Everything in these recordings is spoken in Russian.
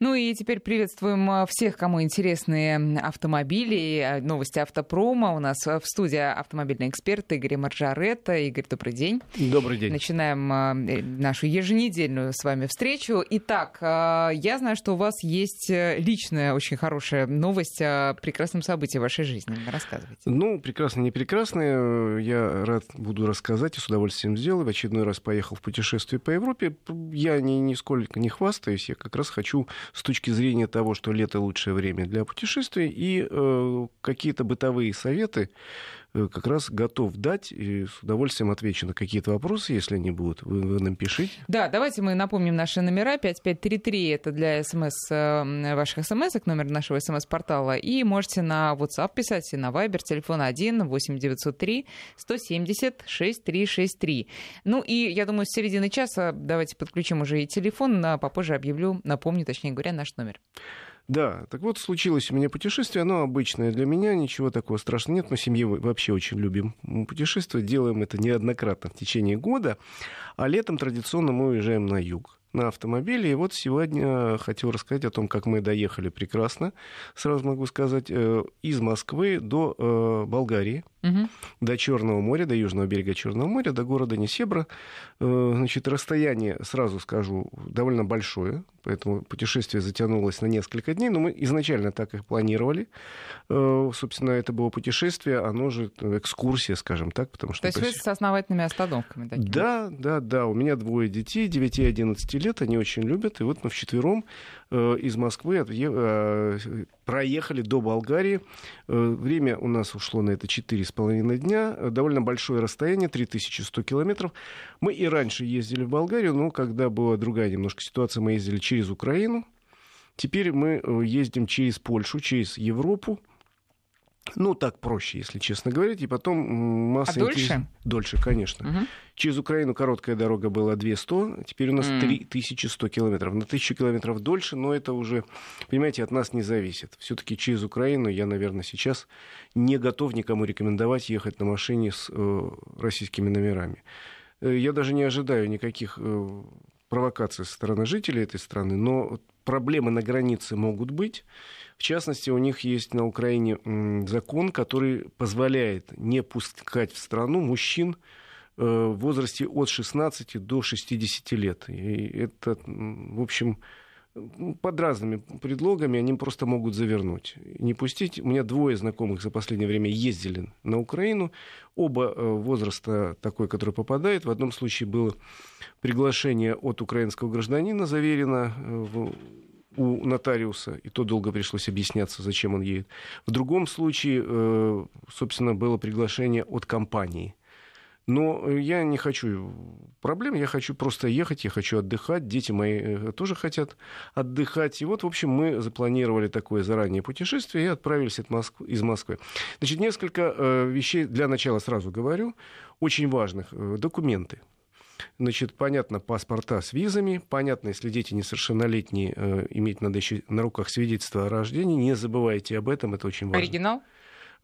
Ну и теперь приветствуем а, всех, кому интересны автомобили, а, новости автопрома. У нас в студии автомобильный эксперт Игорь Маржаретта. Игорь, добрый день. Добрый день. Начинаем а, э, нашу еженедельную с вами встречу. Итак, я знаю, что у вас есть э, личная очень хорошая новость о прекрасном событии в вашей жизни. Рассказывайте. Ну, прекрасно, не прекрасное. Я рад буду рассказать и с удовольствием сделаю. В очередной раз поехал в путешествие по Европе. Я ни, нисколько не хвастаюсь, я как раз хочу с точки зрения того, что лето лучшее время для путешествий, и э, какие-то бытовые советы как раз готов дать и с удовольствием отвечу на какие-то вопросы, если они будут. Вы, вы нам пишите. Да, давайте мы напомним наши номера. 5533 это для смс э, ваших смс, номер нашего смс-портала. И можете на WhatsApp писать, и на Viber, телефон 1 8903 170 6363. Ну и я думаю, с середины часа давайте подключим уже и телефон, а попозже объявлю, напомню, точнее говоря, наш номер. Да, так вот случилось у меня путешествие, оно обычное для меня, ничего такого страшного нет. Мы семье вообще очень любим путешествовать, делаем это неоднократно в течение года, а летом традиционно мы уезжаем на юг на автомобиле. И вот сегодня хотел рассказать о том, как мы доехали прекрасно, сразу могу сказать, э, из Москвы до э, Болгарии, угу. до Черного моря, до южного берега Черного моря, до города Несебра. Э, значит, расстояние, сразу скажу, довольно большое, поэтому путешествие затянулось на несколько дней, но мы изначально так их планировали. Собственно, это было путешествие, оно же экскурсия, скажем так, потому что... То есть вы с основательными остановками? Такими? Да, да, да. У меня двое детей, 9 и 11 лет, они очень любят. И вот мы вчетвером э, из Москвы э, проехали до Болгарии. Э, время у нас ушло на это 4,5 дня. Довольно большое расстояние, 3100 километров. Мы и раньше ездили в Болгарию, но когда была другая немножко ситуация, мы ездили через Украину. Теперь мы ездим через Польшу, через Европу. Ну, так проще, если честно говорить. И потом масса... А дольше? Интерес... Дольше, конечно. Угу. Через Украину короткая дорога была 200, теперь у нас mm. 3100 километров. На 1000 километров дольше, но это уже, понимаете, от нас не зависит. Все-таки через Украину я, наверное, сейчас не готов никому рекомендовать ехать на машине с э, российскими номерами. Э, я даже не ожидаю никаких э, провокаций со стороны жителей этой страны, но проблемы на границе могут быть. В частности, у них есть на Украине закон, который позволяет не пускать в страну мужчин э, в возрасте от 16 до 60 лет. И это, в общем, под разными предлогами они просто могут завернуть. Не пустить. У меня двое знакомых за последнее время ездили на Украину. Оба э, возраста такой, который попадает. В одном случае было приглашение от украинского гражданина заверено э, у нотариуса, и то долго пришлось объясняться, зачем он едет. В другом случае, э, собственно, было приглашение от компании. Но я не хочу проблем, я хочу просто ехать, я хочу отдыхать, дети мои э, тоже хотят отдыхать. И вот, в общем, мы запланировали такое заранее путешествие и отправились от Москвы, из Москвы. Значит, несколько э, вещей для начала сразу говорю, очень важных. Документы. Значит, понятно, паспорта с визами, понятно, если дети несовершеннолетние, э, иметь надо еще на руках свидетельство о рождении, не забывайте об этом, это очень важно. Оригинал?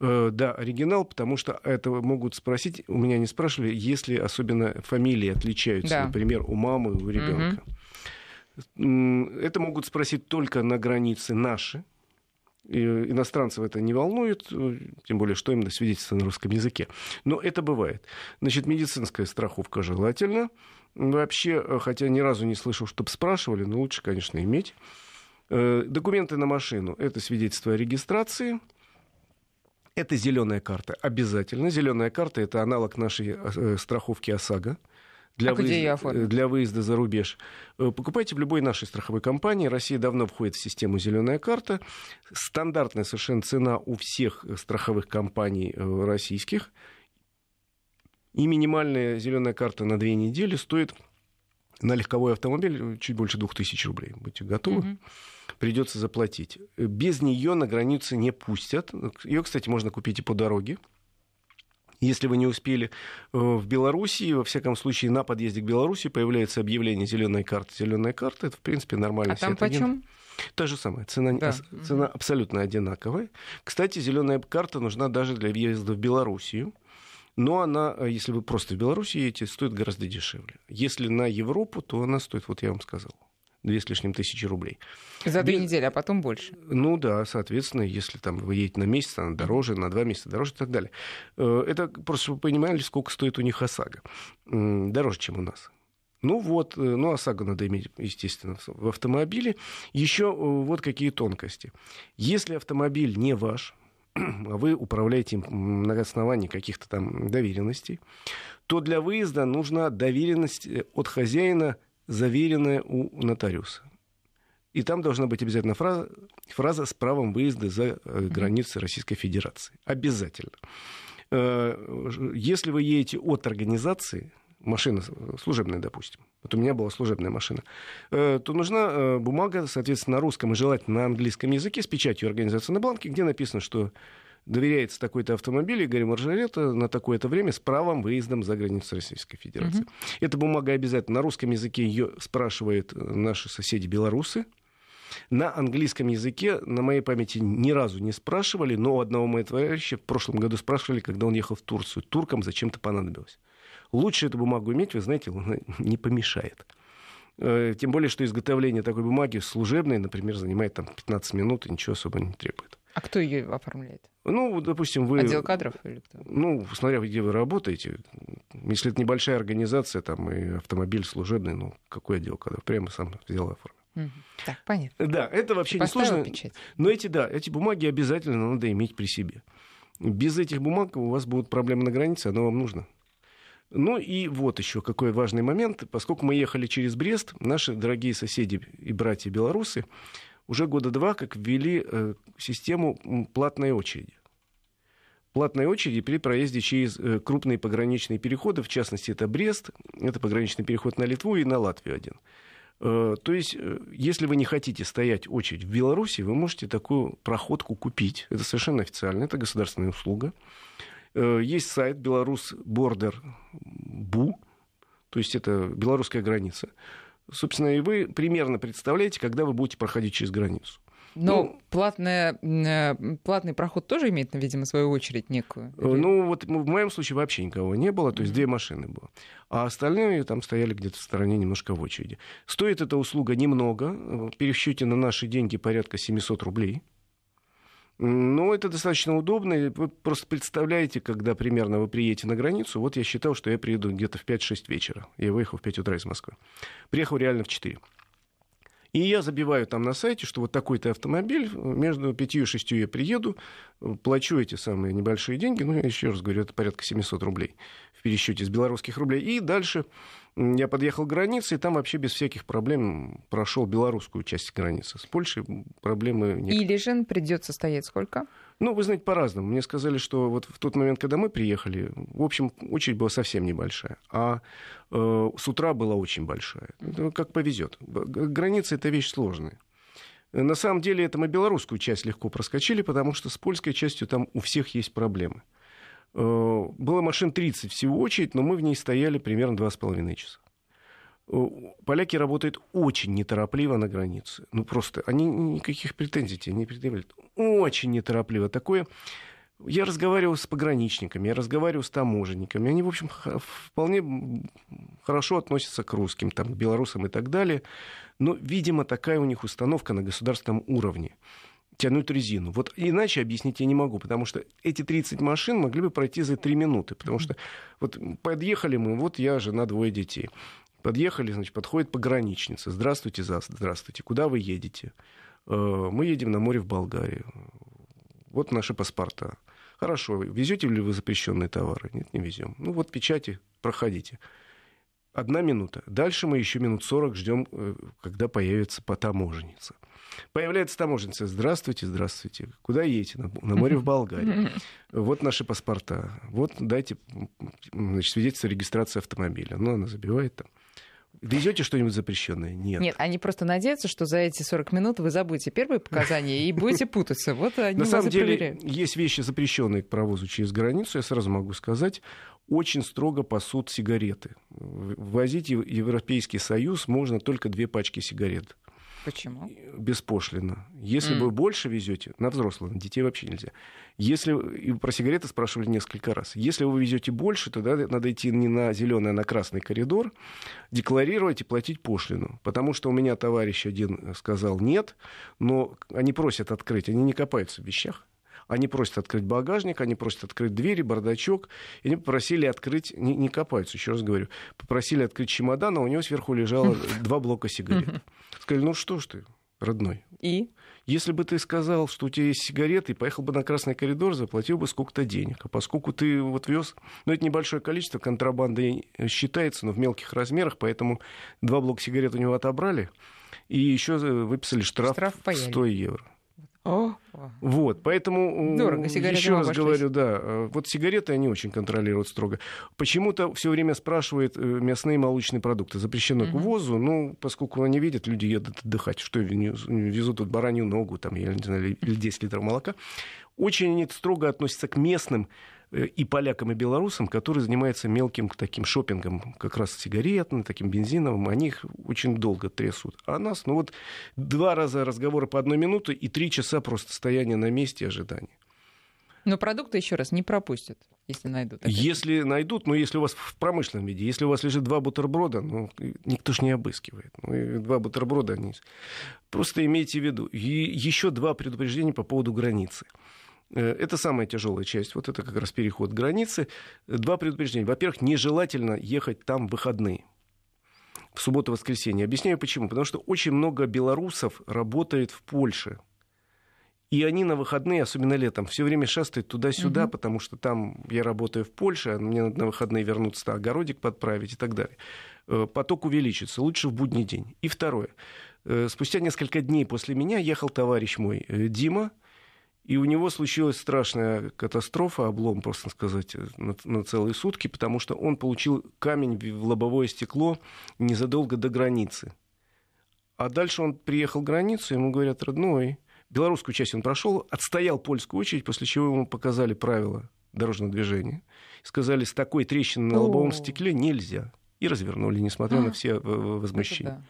Э, да, оригинал, потому что это могут спросить, у меня не спрашивали, если особенно фамилии отличаются, да. например, у мамы, у ребенка. Угу. Это могут спросить только на границе наши, и иностранцев это не волнует, э, тем более, что именно свидетельство на русском языке. Но это бывает. Значит, медицинская страховка желательно. Вообще, э, хотя ни разу не слышал, чтобы спрашивали, но лучше, конечно, иметь. Э, документы на машину – это свидетельство о регистрации. Это зеленая карта. Обязательно. Зеленая карта – это аналог нашей страховки ОСАГО для, а выезда, для выезда за рубеж. Э, покупайте в любой нашей страховой компании. Россия давно входит в систему «Зеленая карта». Стандартная совершенно цена у всех страховых компаний э, российских. И минимальная «Зеленая карта» на две недели стоит на легковой автомобиль чуть больше 2000 рублей. Будьте готовы. Угу. Придется заплатить. Без нее на границе не пустят. Ее, кстати, можно купить и по дороге. Если вы не успели э, в Беларуси, во всяком случае, на подъезде к Беларуси появляется объявление зеленой карты. Зеленая карта это, в принципе, нормально. А там почем? Та же самая. Цена, да. цена абсолютно одинаковая. Кстати, зеленая карта нужна даже для въезда в Белоруссию. Но она, э, если вы просто в Беларуси едете, стоит гораздо дешевле. Если на Европу, то она стоит, вот я вам сказал, две с лишним тысячи рублей. За две недели, а потом больше. Ну да, соответственно, если там вы едете на месяц, она дороже, на два месяца дороже и так далее. Э, это просто, вы понимали, сколько стоит у них ОСАГО. Дороже, чем у нас. Ну вот, э, ну ОСАГО надо иметь, естественно, в автомобиле. Еще э, вот какие тонкости. Если автомобиль не ваш, а вы управляете им на основании каких-то там доверенностей, то для выезда нужна доверенность от хозяина, заверенная у нотариуса. И там должна быть обязательно фраза, фраза с правом выезда за э, границы Российской Федерации. Обязательно. Э, если вы едете от организации, машина служебная, допустим, вот у меня была служебная машина, э, то нужна бумага, соответственно, на русском и желательно на английском языке с печатью организации на бланке, где написано, что доверяется такой-то автомобиль Игорю Маржарета на такое-то время с правом выездом за границу Российской Федерации. Угу. Эта бумага обязательно на русском языке ее спрашивают наши соседи белорусы. На английском языке, на моей памяти, ни разу не спрашивали, но у одного моего товарища в прошлом году спрашивали, когда он ехал в Турцию. Туркам зачем-то понадобилось. Лучше эту бумагу иметь, вы знаете, не помешает. Э, тем более, что изготовление такой бумаги служебной, например, занимает там 15 минут и ничего особо не требует. А кто ее оформляет? Ну, допустим, вы... Отдел кадров или кто? Ну, смотря где вы работаете. Если это небольшая организация, там, и автомобиль служебный, ну, какой отдел кадров? Прямо сам взял и оформил. Так, понятно. Да, это вообще не сложно. Печать. Но эти, да, эти бумаги обязательно надо иметь при себе. Без этих бумаг у вас будут проблемы на границе, оно вам нужно. Ну и вот еще какой важный момент. Поскольку мы ехали через Брест, наши дорогие соседи и братья белорусы уже года два как ввели э, систему платной очереди. Платной очереди при проезде через э, крупные пограничные переходы, в частности, это Брест, это пограничный переход на Литву и на Латвию один. Э, то есть, если вы не хотите стоять очередь в Беларуси, вы можете такую проходку купить. Это совершенно официально, это государственная услуга. Есть сайт Беларус Бордер Бу, то есть это белорусская граница. Собственно, и вы примерно представляете, когда вы будете проходить через границу. Но ну, платная, э, платный проход тоже имеет, видимо, свою очередь некую? Или... Ну, вот в моем случае вообще никого не было, то есть mm-hmm. две машины было. А остальные там стояли где-то в стороне немножко в очереди. Стоит эта услуга немного, в пересчете на наши деньги порядка 700 рублей. Но это достаточно удобно. Вы просто представляете, когда примерно вы приедете на границу, вот я считал, что я приеду где-то в 5-6 вечера. Я выехал в 5 утра из Москвы. Приехал реально в 4. И я забиваю там на сайте, что вот такой-то автомобиль, между 5 и 6 я приеду, плачу эти самые небольшие деньги, ну, я еще раз говорю, это порядка 700 рублей в пересчете с белорусских рублей. И дальше я подъехал к границе, и там вообще без всяких проблем прошел белорусскую часть границы. С Польшей проблемы нет. Или же придется стоять сколько? Ну, вы знаете, по-разному. Мне сказали, что вот в тот момент, когда мы приехали, в общем, очередь была совсем небольшая, а э, с утра была очень большая. Ну, как повезет. Граница это вещь сложная. На самом деле, это мы белорусскую часть легко проскочили, потому что с польской частью там у всех есть проблемы. Э, было машин 30 всего очередь, но мы в ней стояли примерно 2,5 часа. Э, поляки работают очень неторопливо на границе. Ну, просто они никаких претензий тебе не предъявляют. Очень неторопливо. Такое... Я разговаривал с пограничниками, я разговаривал с таможенниками. Они, в общем, вполне хорошо относятся к русским, там, к белорусам и так далее. Но, видимо, такая у них установка на государственном уровне тянуть резину. Вот иначе объяснить я не могу, потому что эти 30 машин могли бы пройти за 3 минуты, потому что вот подъехали мы, вот я, жена, двое детей. Подъехали, значит, подходит пограничница. Здравствуйте, здравствуйте. Куда вы едете? «Э, мы едем на море в Болгарию. Вот наши паспорта. Хорошо, везете ли вы запрещенные товары? Нет, не везем. Ну вот печати, проходите. Одна минута. Дальше мы еще минут сорок ждем, э, когда появится потаможенница. Появляется таможенница. Здравствуйте, здравствуйте. Куда едете? На, на море в Болгарии. Вот наши паспорта. Вот дайте значит, свидетельство о регистрации автомобиля. Ну, она забивает там. Везете что-нибудь запрещенное? Нет. Нет, они просто надеются, что за эти 40 минут вы забудете первые показания и будете путаться. Вот они На самом деле, проверяют. есть вещи, запрещенные к провозу через границу, я сразу могу сказать. Очень строго пасут сигареты. Ввозить в Европейский Союз можно только две пачки сигарет. Почему? Беспошлино. Если mm. вы больше везете, на взрослых, на детей вообще нельзя. Если и про сигареты спрашивали несколько раз. Если вы везете больше, тогда надо идти не на зеленый, а на красный коридор, декларировать и платить пошлину. Потому что у меня товарищ один сказал нет, но они просят открыть, они не копаются в вещах. Они просят открыть багажник, они просят открыть двери, бардачок. И они попросили открыть, не, не копаются, еще раз говорю, попросили открыть чемодан, а у него сверху лежало два блока сигарет. Сказали, ну что ж ты, родной. И? Если бы ты сказал, что у тебя есть сигареты, и поехал бы на Красный коридор, заплатил бы сколько-то денег. А поскольку ты вот вез, ну, это небольшое количество, контрабанда считается, но в мелких размерах, поэтому два блока сигарет у него отобрали, и еще выписали штраф, штраф 100 евро. О, вот, поэтому Дорого, еще раз обошлись. говорю, да, э, вот сигареты они очень контролируют строго. Почему-то все время спрашивают э, мясные и молочные продукты. Запрещено угу. к ввозу, ну, поскольку они видят, люди едут отдыхать, что везут тут баранью ногу, там, я не знаю, или 10 литров молока. Очень они строго относятся к местным и полякам, и белорусам, которые занимаются мелким таким шопингом, как раз сигаретным, таким бензиновым, они их очень долго трясут. А нас, ну вот, два раза разговора по одной минуте и три часа просто стояния на месте ожидания. Но продукты, еще раз, не пропустят, если найдут. Опять. Если найдут, ну, если у вас в промышленном виде, если у вас лежит два бутерброда, ну, никто ж не обыскивает. Ну, и два бутерброда, они... Просто имейте в виду. И еще два предупреждения по поводу границы. Э, это самая тяжелая часть. Вот это как раз переход границы. Два предупреждения. Во-первых, нежелательно ехать там в выходные. В субботу-воскресенье. Объясняю почему. Потому что очень много белорусов работает в Польше. И они на выходные, особенно летом, все время шастают туда-сюда, угу. потому что там я работаю в Польше, а мне надо на выходные вернуться, огородик подправить и так далее. Э, поток увеличится. Лучше в будний день. И второе. Э, спустя несколько дней после меня ехал товарищ мой Дима, и у него случилась страшная катастрофа, облом, просто сказать, на, на целые сутки, потому что он получил камень в лобовое стекло незадолго до границы. А дальше он приехал к границу, ему говорят, родной, белорусскую часть он прошел, отстоял польскую очередь, после чего ему показали правила дорожного движения. Сказали, с такой трещиной на лобовом стекле нельзя и развернули, несмотря а, на все возмущения. Да.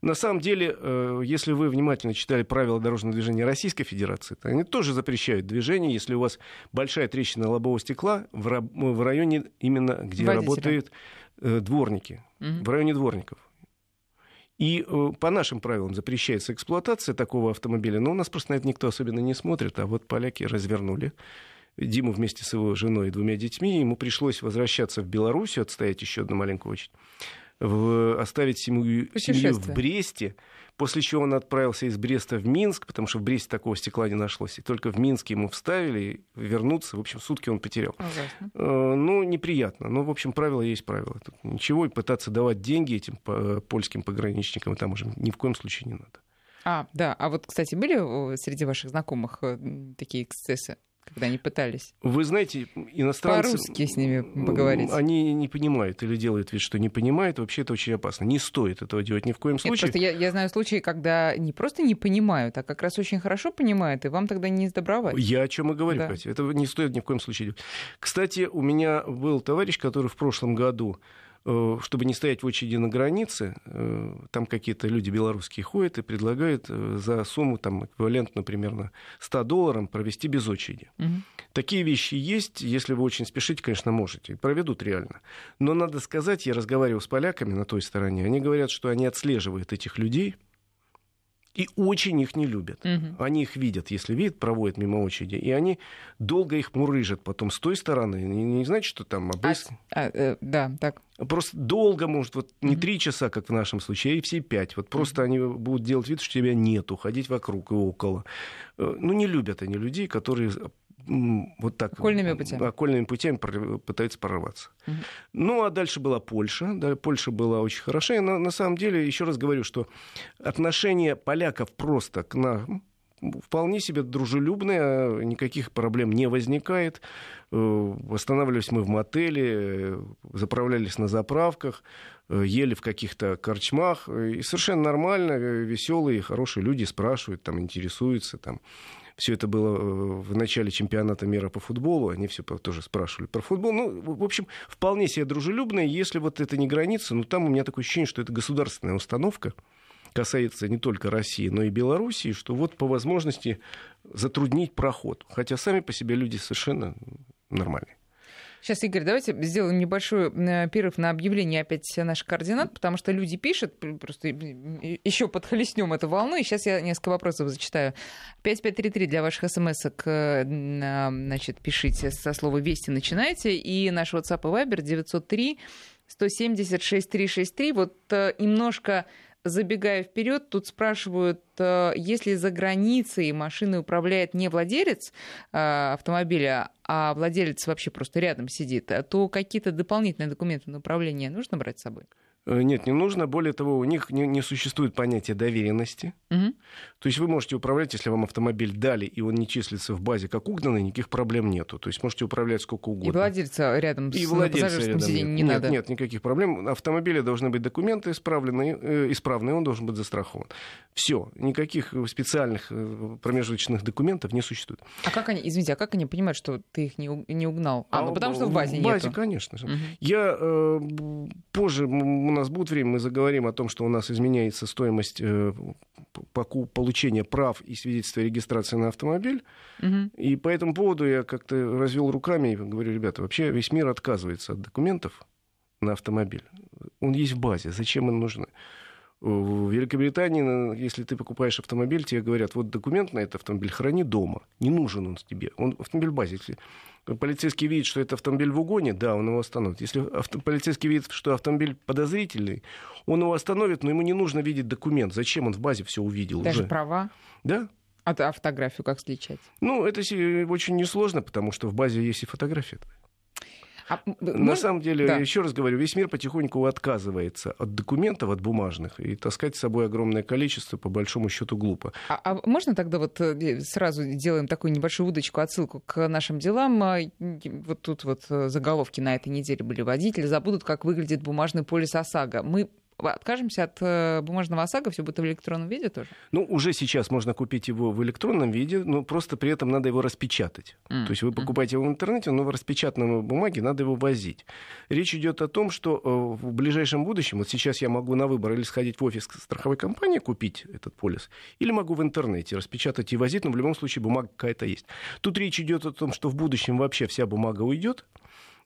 На самом деле, э, если вы внимательно читали правила дорожного движения Российской Федерации, то они тоже запрещают движение, если у вас большая трещина лобового стекла в районе именно, где Водителя. работают э, дворники, угу. в районе дворников. И э, по нашим правилам запрещается эксплуатация такого автомобиля, но у нас просто на это никто особенно не смотрит, а вот поляки развернули Диму вместе с его женой и двумя детьми. Ему пришлось возвращаться в Беларусь, отстоять еще одну маленькую очередь, в, оставить семью, семью в Бресте, после чего он отправился из Бреста в Минск, потому что в Бресте такого стекла не нашлось. И только в Минске ему вставили, вернуться. В общем, сутки он потерял. Ужасно. Э, ну, неприятно. Но, в общем, правило есть правило. Тут ничего, и пытаться давать деньги этим польским пограничникам там уже ни в коем случае не надо. А, да. А вот, кстати, были среди ваших знакомых э, такие эксцессы? Когда они пытались. Вы знаете, иностранцы... По-русски с ними поговорить. Они не понимают или делают вид, что не понимают. Вообще это очень опасно. Не стоит этого делать ни в коем случае. Нет, просто я, я знаю случаи, когда не просто не понимают, а как раз очень хорошо понимают, и вам тогда не сдобровать. Я о чем и говорю, да. Катя. Это не стоит ни в коем случае делать. Кстати, у меня был товарищ, который в прошлом году чтобы не стоять в очереди на границе, э, там какие-то люди белорусские ходят и предлагают э, за сумму, там, эквивалентную примерно 100 долларов, провести без очереди. Угу. Такие вещи есть, если вы очень спешите, конечно, можете, проведут реально. Но надо сказать, я разговаривал с поляками на той стороне, они говорят, что они отслеживают этих людей, и очень их не любят. Угу. Они их видят, если видят, проводят мимо очереди, и они долго их мурыжат потом с той стороны. Не, не значит, что там обыск. А, а, э, да, так. Просто долго, может, вот не три часа, как в нашем случае, а и все пять. Вот просто они будут делать вид, что тебя нету, ходить вокруг и около. Э, ну, не любят они людей, которые вот так окольными путями, окольными путями пытаются прорваться. Угу. Ну, а дальше была Польша. Да, Польша была очень хорошая. Но на самом деле, еще раз говорю, что отношение поляков просто к нам вполне себе дружелюбные, никаких проблем не возникает. Э, восстанавливались мы в мотеле, заправлялись на заправках, э, ели в каких-то корчмах. И совершенно нормально, э, веселые, хорошие люди спрашивают, там, интересуются. Там, все это было э, в начале чемпионата мира по футболу, они все тоже спрашивали про футбол. Ну, в общем, вполне себе дружелюбные. Если вот это не граница, ну, там у меня такое ощущение, что это государственная установка, касается не только России, но и Белоруссии, что вот по возможности затруднить проход. Хотя сами по себе люди совершенно нормальные. Сейчас, Игорь, давайте сделаем небольшой перерыв на объявление опять наших координат, потому что люди пишут, просто еще подхлестнем эту волну, и сейчас я несколько вопросов зачитаю. 5533 для ваших смс-ок, э, значит, пишите со слова «Вести» начинайте, и наш WhatsApp и Viber 903 176 363. Вот э, немножко забегая вперед, тут спрашивают, э, если за границей машиной управляет не владелец э, автомобиля, а владелец вообще просто рядом сидит, то какие-то дополнительные документы на управление нужно брать с собой? Э, нет, не нужно. Более того, у них не, не существует понятия доверенности. Угу. То есть вы можете управлять, если вам автомобиль дали, и он не числится в базе как угнанный, никаких проблем нету. То есть можете управлять сколько угодно. И владельца рядом и с владельца рядом сиденье нет. не нет, надо? Нет, никаких проблем. Автомобиля должны быть документы исправленные, э, исправные, он должен быть застрахован. Все, никаких специальных э, промежуточных документов не существует. А как они, извините, а как они понимают, что ты их не, не угнал? А, а ну, потому что в базе нет. В базе, нету. конечно же. Угу. Я э, позже нас будет время, мы заговорим о том, что у нас изменяется стоимость э, получения прав и свидетельства о регистрации на автомобиль. Угу. И по этому поводу я как-то развел руками и говорю, ребята, вообще весь мир отказывается от документов на автомобиль. Он есть в базе, зачем он нужны? В Великобритании, если ты покупаешь автомобиль, тебе говорят, вот документ на этот автомобиль храни дома, не нужен он тебе. Он автомобиль в базе. Если полицейский видит, что это автомобиль в угоне, да, он его остановит. Если авто, полицейский видит, что автомобиль подозрительный, он его остановит, но ему не нужно видеть документ. Зачем он в базе все увидел? Даже уже? права? Да. А, а фотографию как сличать? Ну, это очень несложно, потому что в базе есть и фотография. А, На может... самом деле, да. еще раз говорю, весь мир потихоньку отказывается от документов, от бумажных, и таскать с собой огромное количество, по большому счету, глупо. А, а можно тогда вот э, сразу делаем такую небольшую удочку, отсылку к нашим делам? А, вот тут вот э, заголовки на этой неделе были. Водители забудут, как выглядит бумажный полис ОСАГО. Мы откажемся от э, бумажного ОСАГО, все будет в электронном виде тоже? Ну, уже сейчас можно купить его в электронном виде, но просто при этом надо его распечатать. Mm. То есть вы покупаете его в интернете, но в распечатанной бумаге надо его возить. Речь идет о том, что э, в ближайшем будущем, вот сейчас я могу на выбор или сходить в офис страховой компании, купить этот полис, или могу в интернете распечатать и возить, но в любом случае бумага какая-то есть. Тут речь идет о том, что в будущем вообще вся бумага уйдет,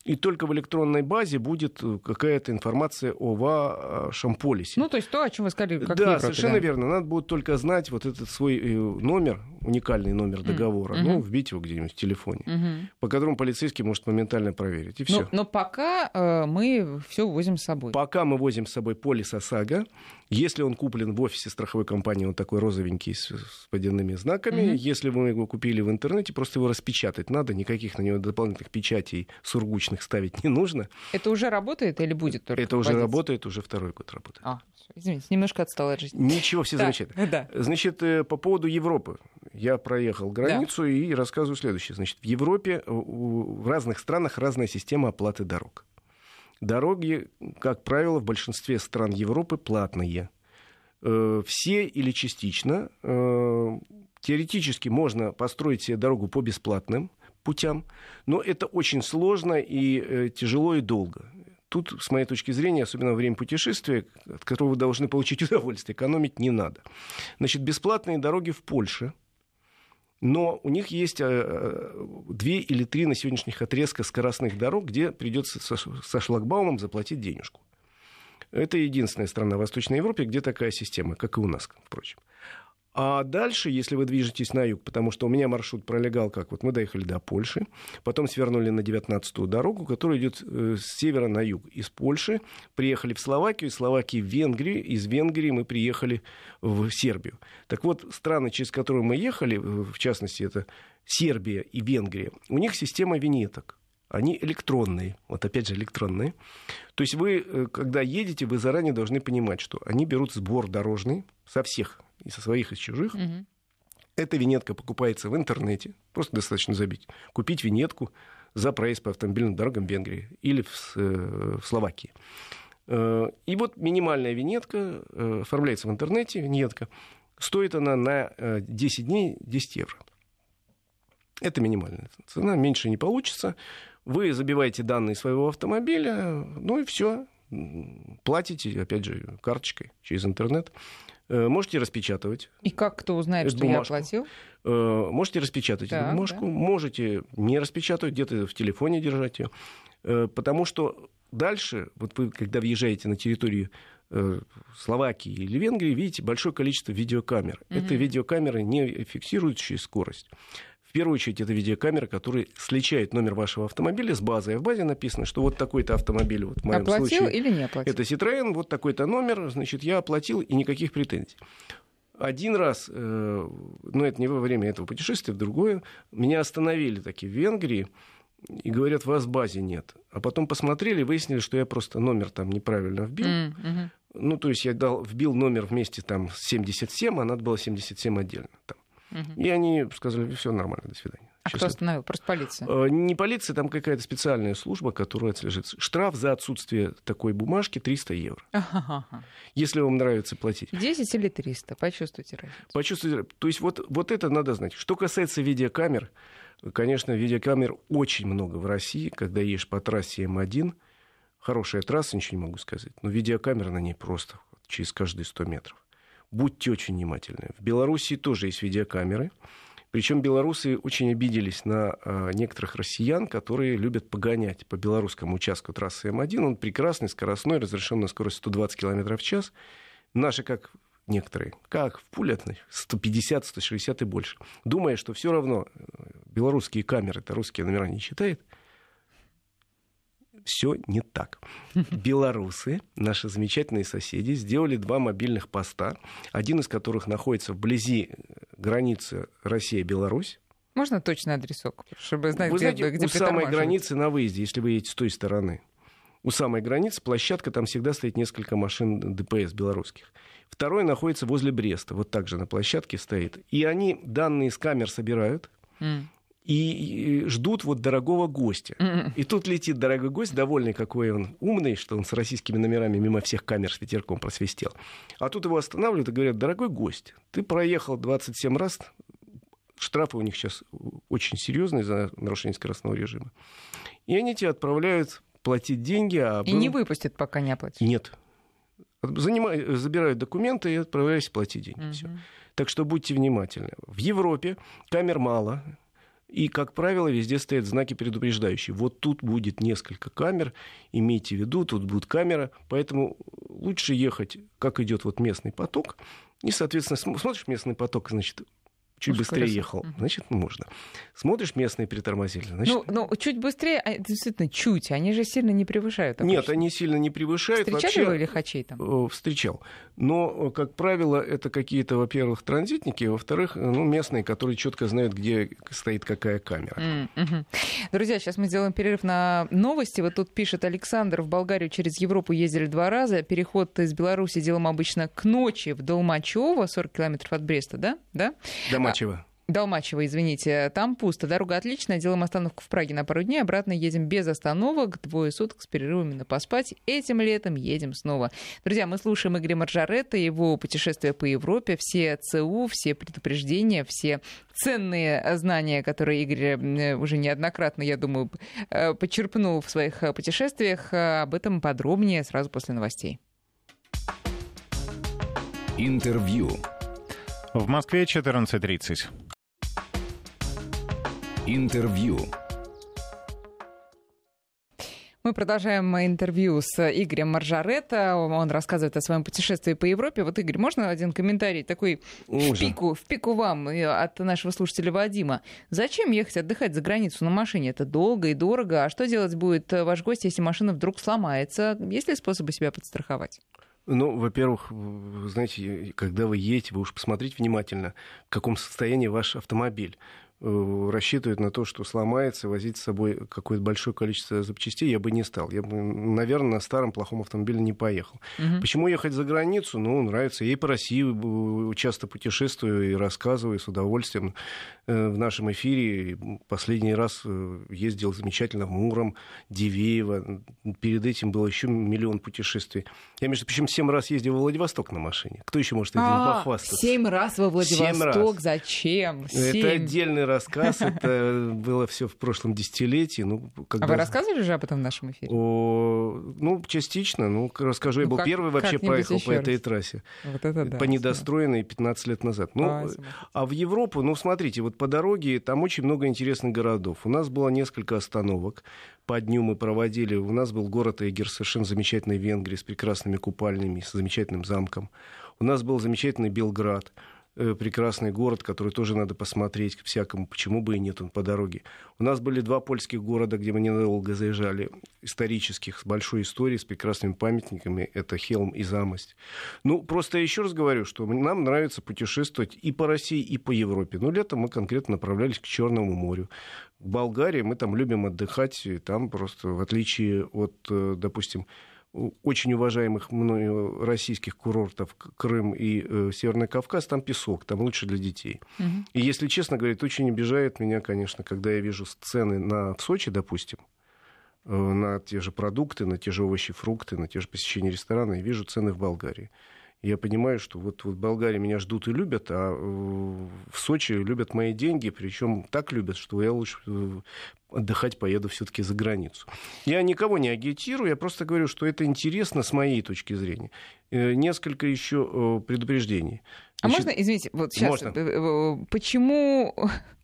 и только в электронной базе будет э, какая-то информация о вашем полисе. Ну, то есть то, о чем вы сказали, как Да, совершенно да. верно. Надо будет только знать вот этот свой э, номер, уникальный номер договора, mm-hmm. ну, вбить его где-нибудь в телефоне, mm-hmm. по которому полицейский может моментально проверить. И все. Но, но пока э, мы все возим с собой. Пока мы возим с собой полис ОСАГО, если он куплен в офисе страховой компании, он такой розовенький с, с водяными знаками. Mm-hmm. Если вы его купили в интернете, просто его распечатать надо, никаких на него дополнительных печатей сургучных ставить не нужно. Это уже работает или будет только? Это уже работает, уже второй год работает. А, извините, немножко отстала от жизни. Ничего, все замечательно. Да. Значит, э, по поводу Европы. Я проехал границу да. и рассказываю следующее. Значит, в Европе, в разных странах разная система оплаты дорог. Дороги, как правило, в большинстве стран Европы платные. Э, все или частично. Э, теоретически можно построить себе дорогу по бесплатным путям, но это очень сложно и э, тяжело и долго. Тут, с моей точки зрения, особенно во время путешествия, от которого вы должны получить удовольствие, экономить не надо. Значит, бесплатные дороги в Польше – но у них есть э, э, две или три на сегодняшних отрезка скоростных дорог, где придется со шлагбаумом заплатить денежку. Это единственная страна в Восточной Европе, где такая система, как и у нас, впрочем. А дальше, если вы движетесь на юг, потому что у меня маршрут пролегал как, вот мы доехали до Польши, потом свернули на 19-ю дорогу, которая идет э, с севера на юг. Из Польши приехали в Словакию, из Словакии в Венгрию, из Венгрии мы приехали в Сербию. Так вот, страны, через которые мы ехали, в частности, это Сербия и Венгрия, у них система винеток они электронные. Вот опять же электронные. То есть вы, э, когда едете, вы заранее должны понимать, что они берут сбор дорожный со всех и со своих, и с чужих. Угу. Эта винетка покупается в интернете. Просто достаточно забить. Купить винетку за проезд по автомобильным дорогам в Венгрии или в, э, в Словакии. Э, и вот минимальная винетка э, оформляется в интернете, винетка. Стоит она на 10 дней 10 евро. Это минимальная цена, меньше не получится. Вы забиваете данные своего автомобиля, ну и все. Платите, опять же, карточкой через интернет. Э, можете распечатывать. И как кто узнает, что бумажку. я оплатил? Э, можете распечатать так, эту бумажку, да. можете не распечатывать, где-то в телефоне держать ее. Э, потому что дальше, вот вы, когда въезжаете на территорию Словакии или Венгрии, видите большое количество видеокамер. Угу. Это видеокамеры, не фиксирующие скорость. В первую очередь, это видеокамера, которая сличает номер вашего автомобиля с базой. А в базе написано, что вот такой-то автомобиль, вот в моем оплатил случае, или не оплатил? Это Citroёn, вот такой-то номер, значит, я оплатил, и никаких претензий. Один раз, э, ну это не во время этого путешествия, в другое, меня остановили такие в Венгрии, и говорят, вас в базе нет. А потом посмотрели, выяснили, что я просто номер там неправильно вбил. Mm-hmm. Ну, то есть я дал, вбил номер вместе там с 77, а надо было 77 отдельно. Там. Угу. И они сказали, все нормально, до свидания. А кто остановил? Просто полиция? Э, не полиция, там какая-то специальная служба, которая отслежит. Штраф за отсутствие такой бумажки 300 евро. Ага. Если вам нравится платить. 10 или 300, почувствуйте разницу. Почувствуйте. То есть вот, вот это надо знать. Что касается видеокамер, конечно, видеокамер очень много в России, когда едешь по трассе М1. Хорошая трасса, ничего не могу сказать. Но видеокамера на ней просто через каждые 100 метров будьте очень внимательны. В Беларуси тоже есть видеокамеры. Причем белорусы очень обиделись на э, некоторых россиян, которые любят погонять по белорусскому участку трассы М1. Он прекрасный, скоростной, разрешен на скорость 120 км в час. Наши, как некоторые, как в пулятных, 150, 160 и больше. Думая, что все равно э, белорусские камеры, это русские номера не читает, все не так. Белорусы, наши замечательные соседи, сделали два мобильных поста, один из которых находится вблизи границы Россия-Беларусь. Можно точный адресок, чтобы знать, Вы где, знаете, где у самой границы на выезде, если вы едете с той стороны. У самой границы площадка, там всегда стоит несколько машин ДПС белорусских. Второй находится возле Бреста, вот так же на площадке стоит. И они данные с камер собирают, mm и ждут вот дорогого гостя. Mm-hmm. И тут летит дорогой гость, довольный, какой он умный, что он с российскими номерами мимо всех камер с ветерком просвистел. А тут его останавливают и говорят, дорогой гость, ты проехал 27 раз, штрафы у них сейчас очень серьезные за нарушение скоростного режима. И они тебя отправляют платить деньги. А и был... не выпустят, пока не оплатишь? Нет. Занимают, забирают документы и отправляются платить деньги. Mm-hmm. Так что будьте внимательны. В Европе камер мало, и, как правило, везде стоят знаки предупреждающие. Вот тут будет несколько камер, имейте в виду, тут будет камера, поэтому лучше ехать, как идет вот местный поток, и, соответственно, смотришь местный поток, значит, чуть Может, быстрее ехал, значит, можно. Смотришь, местные притормозили, значит... Ну, ну, чуть быстрее, а, действительно, чуть, они же сильно не превышают. Обычно. Нет, они сильно не превышают. Встречали Вообще, вы лихачей там? Э, встречал. Но, как правило, это какие-то, во-первых, транзитники, во-вторых, ну, местные, которые четко знают, где стоит какая камера. Mm-hmm. Друзья, сейчас мы сделаем перерыв на новости. Вот тут пишет Александр, в Болгарию через Европу ездили два раза. Переход из Беларуси делаем обычно к ночи в Долмачево, 40 километров от Бреста, да? Да? Дома Долмачево. Долмачево, извините. Там пусто. Дорога отличная. Делаем остановку в Праге на пару дней. Обратно едем без остановок. Двое суток с перерывами на поспать. Этим летом едем снова. Друзья, мы слушаем Игоря Маржаретта, его путешествия по Европе. Все ЦУ, все предупреждения, все ценные знания, которые Игорь э, уже неоднократно, я думаю, э, почерпнул в своих путешествиях. Об этом подробнее сразу после новостей. Интервью. В Москве 14.30. Интервью. Мы продолжаем интервью с Игорем Маржаретто. Он рассказывает о своем путешествии по Европе. Вот, Игорь, можно один комментарий такой в пику, в пику вам от нашего слушателя Вадима? Зачем ехать отдыхать за границу на машине? Это долго и дорого. А что делать будет ваш гость, если машина вдруг сломается? Есть ли способы себя подстраховать? Ну, во-первых, знаете, когда вы едете, вы уж посмотрите внимательно, в каком состоянии ваш автомобиль. Э, рассчитывать на то, что сломается, возить с собой какое-то большое количество запчастей, я бы не стал. Я бы, наверное, на старом плохом автомобиле не поехал. Угу. Почему ехать за границу? Ну, нравится. Я и по России часто путешествую и рассказываю с удовольствием. Э, в нашем эфире последний раз э, ездил замечательно в Муром, Дивеево. Перед этим было еще миллион путешествий. Я, между прочим, семь раз ездил во Владивосток на машине. Кто еще может этим а, похвастаться? Семь раз во Владивосток? Раз. Зачем? Это отдельный рассказ. Это было все в прошлом десятилетии. Ну, когда... А вы рассказывали же об этом в нашем эфире? О... Ну, частично. Ну, расскажу. Ну, Я был как, первый вообще проехал по этой трассе. Вот это да. По недостроенной 15 лет назад. Ну, а, а в Европу, ну, смотрите, вот по дороге там очень много интересных городов. У нас было несколько остановок по дню мы проводили. У нас был город Эгер, совершенно замечательный в Венгрии, с прекрасными купальнями, с замечательным замком. У нас был замечательный Белград, прекрасный город, который тоже надо посмотреть к всякому, почему бы и нет, он по дороге. У нас были два польских города, где мы ненадолго заезжали, исторических, с большой историей, с прекрасными памятниками, это Хелм и Замость. Ну, просто еще раз говорю, что нам нравится путешествовать и по России, и по Европе. Но летом мы конкретно направлялись к Черному морю. В Болгарии мы там любим отдыхать, и там просто, в отличие от, э, допустим, очень уважаемых мною российских курортов Крым и э, Северный Кавказ, там песок, там лучше для детей. Угу. И если честно говорить, очень обижает меня, конечно, когда я вижу цены на, в Сочи, допустим, э, на те же продукты, на те же овощи, фрукты, на те же посещения ресторана, и вижу цены в Болгарии я понимаю, что вот, вот в Болгарии меня ждут и любят, а в Сочи любят мои деньги, причем так любят, что я лучше э, отдыхать поеду все-таки за границу. Я никого не агитирую, я просто говорю, что это интересно с моей точки зрения. Э, несколько еще э, предупреждений. А Значит, можно, извините, вот сейчас, можно. почему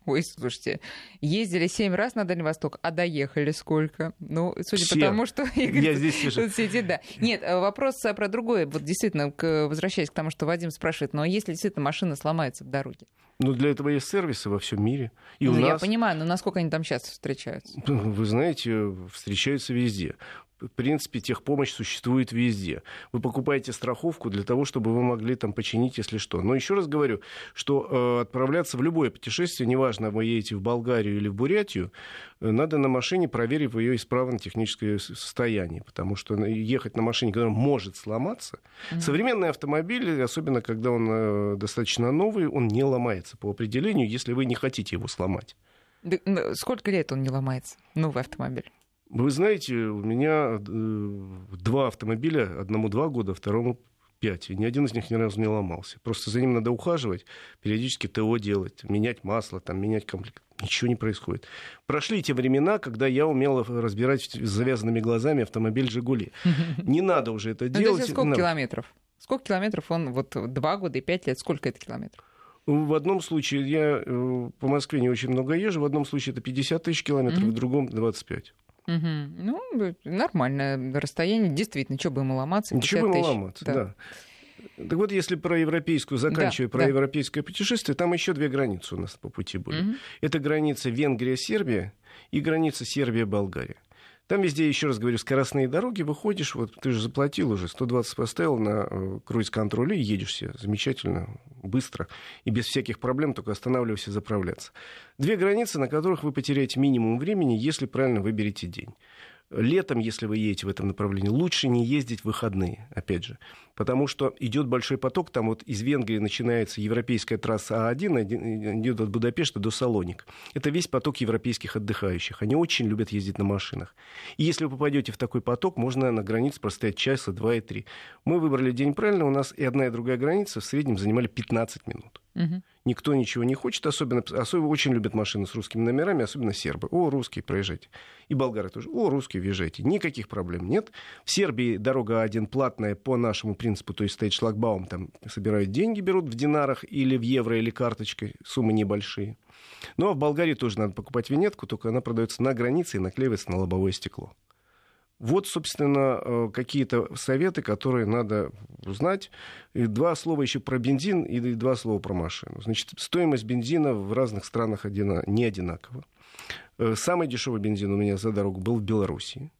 Ой, слушайте, ездили семь раз на Дальний Восток, а доехали сколько? Ну, судя Все. по тому, что Игорь Я здесь тут сидит, да. Нет, э, вопрос э, про другое. Вот действительно, к, возвращаясь к тому, что Вадим спрашивает, но если действительно машина сломается в дороге? Ну, для этого есть сервисы во всем мире. И ну, у нас... я понимаю, но насколько они там сейчас встречаются? Вы знаете, встречаются везде в принципе, техпомощь существует везде. Вы покупаете страховку для того, чтобы вы могли там починить, если что. Но еще раз говорю, что э, отправляться в любое путешествие, неважно, вы едете в Болгарию или в Бурятию, э, надо на машине, проверив ее исправное техническое состояние. Потому что ехать на машине, которая может сломаться, mm-hmm. современный автомобиль, особенно когда он э, достаточно новый, он не ломается по определению, если вы не хотите его сломать. Сколько лет он не ломается, новый автомобиль? Вы знаете, у меня э, два автомобиля, одному два года, второму пять. И ни один из них ни разу не ломался. Просто за ним надо ухаживать, периодически ТО делать, менять масло, там, менять комплект. Ничего не происходит. Прошли те времена, когда я умел разбирать с завязанными глазами автомобиль «Жигули». Не надо уже это ну, делать. Сколько километров? Сколько километров он, вот два года и пять лет, сколько это километров? В одном случае я э, по Москве не очень много езжу, в одном случае это 50 тысяч километров, в другом 25. Угу. Ну, нормальное расстояние. Действительно, что бы ему ломаться? Ничего бы ему ломаться, да. да. Так вот, если про европейскую, заканчивая да, про да. европейское путешествие, там еще две границы у нас по пути были. Угу. Это граница Венгрия-Сербия и граница Сербия-Болгария. Там везде, еще раз говорю, скоростные дороги, выходишь, вот ты же заплатил уже, 120 поставил на э, круиз-контроль и едешь себе замечательно, быстро и без всяких проблем, только останавливайся заправляться. Две границы, на которых вы потеряете минимум времени, если правильно выберете день. Летом, если вы едете в этом направлении, лучше не ездить в выходные, опять же. Потому что идет большой поток, там вот из Венгрии начинается европейская трасса А1, идет от Будапешта до Салоник. Это весь поток европейских отдыхающих. Они очень любят ездить на машинах. И если вы попадете в такой поток, можно на границе простоять часа, два и три. Мы выбрали день правильно, у нас и одна, и другая граница в среднем занимали 15 минут. Угу. Никто ничего не хочет, особенно, особенно очень любят машины с русскими номерами, особенно сербы. О, русские, проезжайте. И болгары тоже. О, русские, въезжайте. Никаких проблем нет. В Сербии дорога один платная по нашему принципу, то есть стоит шлагбаум, там собирают деньги, берут в динарах или в евро, или карточкой, суммы небольшие. Ну, а в Болгарии тоже надо покупать винетку, только она продается на границе и наклеивается на лобовое стекло. Вот, собственно, э, какие-то советы, которые надо узнать. И два слова еще про бензин и два слова про машину. Значит, стоимость бензина в разных странах не одинакова. Э, самый дешевый бензин у меня за дорогу был в Беларуси.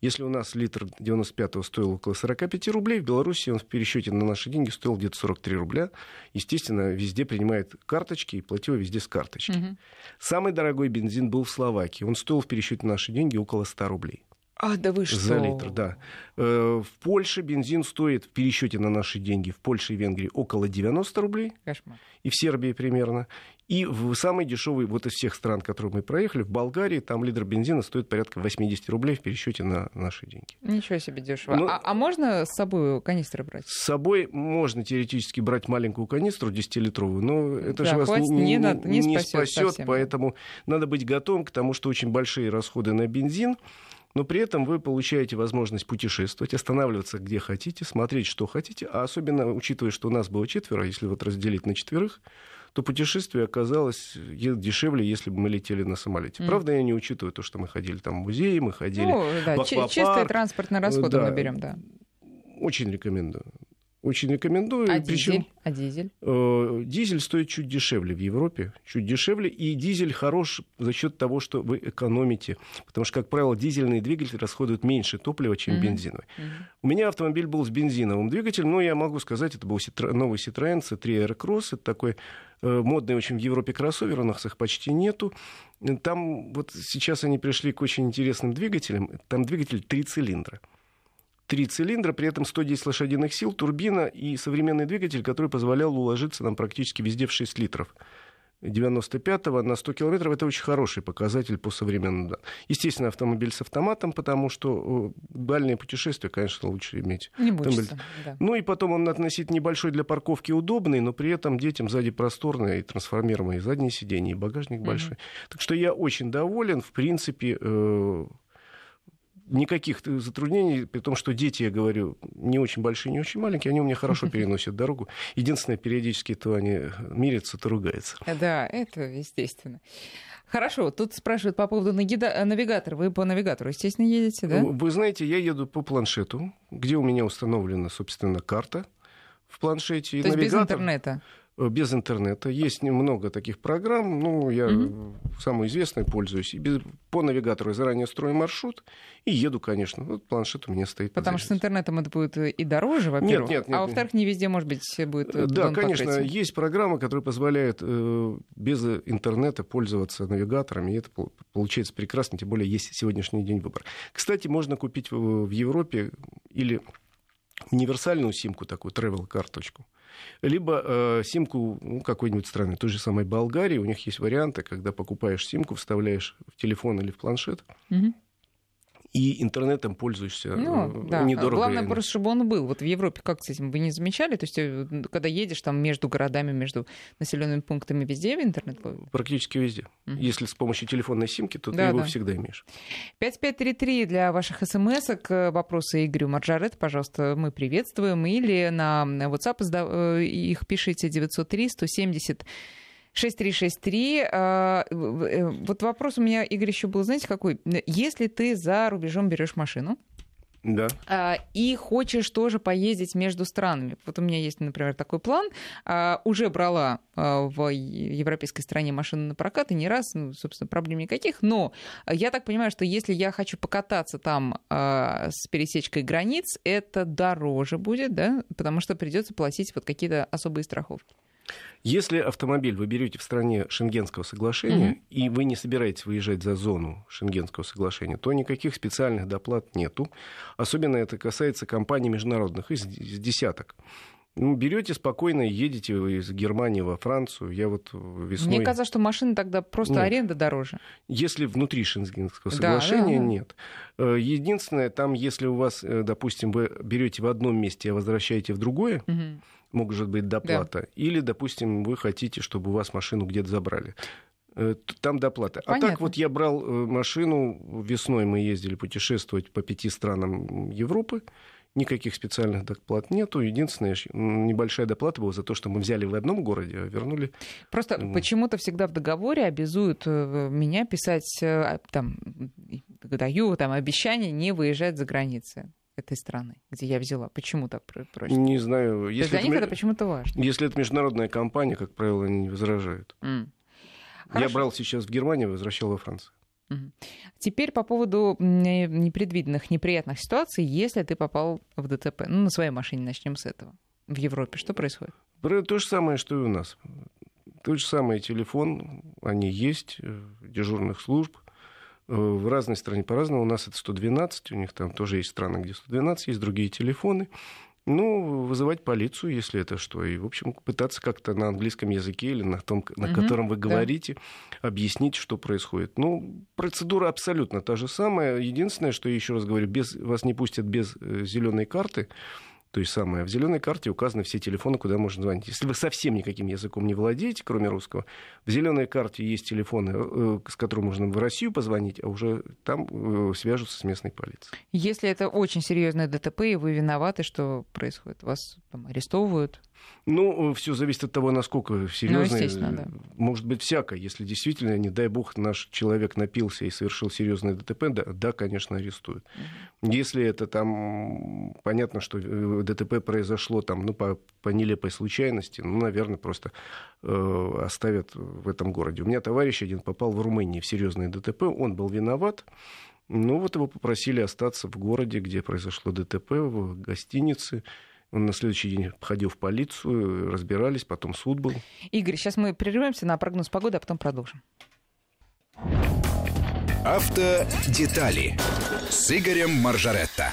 Если у нас литр 95-го стоил около 45 рублей, в Беларуси он в пересчете на наши деньги стоил где-то 43 рубля. Естественно, везде принимает карточки и платил везде с карточки. Угу. Самый дорогой бензин был в Словакии. Он стоил в пересчете на наши деньги около 100 рублей. А, да вы что? За литр, да. Э, в Польше бензин стоит в пересчете на наши деньги в Польше и Венгрии около 90 рублей. Кошмар. И в Сербии примерно. И в самый дешевый вот из всех стран, которые мы проехали, в Болгарии, там литр бензина стоит порядка 80 рублей в пересчете на наши деньги. Ничего себе дешево. Ну, а, а можно с собой канистры брать? С собой можно теоретически брать маленькую канистру 10-литровую, но это Да, же вас не, не не- не спасет, совсем. поэтому надо быть готовым к тому, что очень большие расходы на бензин, но при этом вы получаете возможность путешествовать, останавливаться где хотите, смотреть, что хотите, а особенно учитывая, что у нас было четверо, если вот разделить на четверых, то путешествие оказалось дешевле, если бы мы летели на самолете. Мгм. Правда, я не учитываю то, что мы ходили там в музеи, мы ходили Ну, да, в аквапарк. чистые транспортные расходы Да. мы берем, да. Очень рекомендую. Очень рекомендую. А Причем дизель? А дизель? э, дизель стоит чуть дешевле в Европе, чуть дешевле, и дизель хорош за счет того, что вы экономите, потому что, как правило, дизельные двигатели расходуют меньше топлива, чем Мгм. бензиновый. Мгм. У меня автомобиль был с бензиновым двигателем, но я могу сказать, это был новый Citroёn C3 Aircross, это такой э, модный очень в Европе кроссовер, у нас их почти нету. Там вот сейчас они пришли к очень интересным двигателям, там двигатель три цилиндра. Три цилиндра, при этом 110 лошадиных сил, турбина и современный двигатель, который позволял уложиться нам практически везде в 6 литров. 95 на 100 километров это очень хороший показатель по современному. да. Естественно, автомобиль с автоматом, потому что э, дальние путешествия, конечно, лучше иметь. Не мучиться. да. Ну и потом он относительно небольшой для парковки, удобный, но при этом детям сзади просторное и трансформируемое заднее сиденье, и багажник Мгм. большой. Так что я очень доволен, в принципе, э, никаких э, затруднений, при том, что дети, я говорю, не очень большие, не очень маленькие, они у меня хорошо переносят дорогу. Единственное, периодически то они мирятся, то ругаются. Да, это естественно. Хорошо, тут спрашивают по поводу навигатора. Вы по навигатору, естественно, едете, да? Вы знаете, я еду по планшету, где у меня установлена, собственно, карта в планшете. и То есть без навигатор. интернета. Э, без интернета. Есть немного таких программ, ну, я э, самой известной пользуюсь. И без- по навигатору я заранее строю маршрут и еду, конечно. Вот планшет у меня стоит. Потому что с интернетом это будет и дороже, во-первых. нет, нет, а во-вторых, не везде, может быть, будет Э, э, Да, конечно, покрытия. есть программы, которые позволяют э, без интернета пользоваться навигаторами, и это пол- получается прекрасно, тем более есть сегодняшний день выбор. Кстати, можно купить в, в Европе или универсальную симку, такую travel карточку, либо э, симку ну, какой-нибудь страны, той же самой Болгарии. У них есть варианты, когда покупаешь симку, вставляешь в телефон или в планшет, Мгм. И интернетом пользуешься Ну, э, да. недорого. Главное просто, чтобы он был. Вот в Европе как с этим вы не замечали? То есть, э, когда едешь там между городами, между населенными пунктами, везде интернет ловит? Практически везде. Мгм. Если с помощью телефонной симки, то Да, ты его да. всегда имеешь. 5533 для ваших смс. Вопросы Игорю Маржарет, пожалуйста, мы приветствуем. Или на WhatsApp э, их пишите 903 170 6363. А, э, Вот вопрос у меня, Игорь, еще был, знаете, какой? Если ты за рубежом берешь машину, Да. а, и хочешь тоже поездить между странами. Вот у меня есть, например, такой план. А, Уже брала в европейской стране машину на прокат, и не раз, ну, собственно, проблем никаких. Но я так понимаю, что если я хочу покататься там с пересечкой границ, это дороже будет, да? Потому что придется платить вот какие-то особые страховки. Если автомобиль вы берете в стране Шенгенского соглашения, Мгм. и вы не собираетесь выезжать за зону Шенгенского соглашения, то никаких специальных доплат нету. Особенно это касается компаний международных, из, из десяток. Ну, берете спокойно едете из Германии во Францию. Я вот весной... Мне казалось, что машина тогда просто Нет. аренда дороже. Если внутри Шенгенского соглашения, да, да. нет. Э, Единственное, там, если у вас, э, допустим, вы берете в одном месте, а возвращаете в другое, Мгм. Может быть доплата. Или, допустим, вы хотите, чтобы у вас машину где-то забрали. Э, Там доплата. А Понятно. так вот я брал э, машину, весной мы ездили путешествовать по пяти странам Европы, никаких специальных доплат нету. М, небольшая доплата была за то, что мы взяли в одном городе, а вернули. Просто почему-то всегда в договоре обязуют э, меня писать, э, там, даю там обещание не выезжать за границы этой страны, где я взяла. Почему так про- просят? Не знаю, если для это, них это почему-то важно. если это международная компания, как правило, они не возражают. М. Я брал сейчас в Германии, возвращал во Францию. Теперь по поводу непредвиденных, неприятных ситуаций, если ты попал в ДТП. Ну, на своей машине начнем с этого. В Европе что происходит? Про- То же самое, что и у нас. То же самое телефон, они есть, э, дежурных служб. В разной стране по-разному. У нас это 112, у них там тоже есть страны, где 112, есть другие телефоны. Ну, вызывать полицию, если это что. И, в общем, пытаться как-то на английском языке или на том, на угу, котором вы говорите, да. объяснить, что происходит. Ну, процедура абсолютно та же самая. Единственное, что, еще раз говорю, без, вас не пустят без э, зеленой карты. То есть самое. В зеленой карте указаны все телефоны, куда можно звонить. Если вы совсем никаким языком не владеете, кроме русского, в зеленой карте есть телефоны, э, с которыми можно в Россию позвонить, а уже там э, свяжутся с местной полицией. Если это очень серьезное ДТП, и вы виноваты, что происходит? Вас там, арестовывают? Ну, все зависит от того, насколько серьезно. Ну, да. Может быть, всякое. Если действительно, не дай бог, наш человек напился и совершил серьезное ДТП, да, да конечно, арестуют. Угу. Если это там, понятно, что э, ДТП произошло там, ну, по, по нелепой случайности, ну, наверное, просто э, оставят в этом городе. У меня товарищ один попал в Румынии в серьезное ДТП, он был виноват. Ну, вот его попросили остаться в городе, где произошло ДТП, в гостинице. Он на следующий день ходил в полицию, разбирались, потом суд был. Игорь, сейчас мы прерываемся на прогноз погоды, а потом продолжим. Автодетали с Игорем Маржаретто.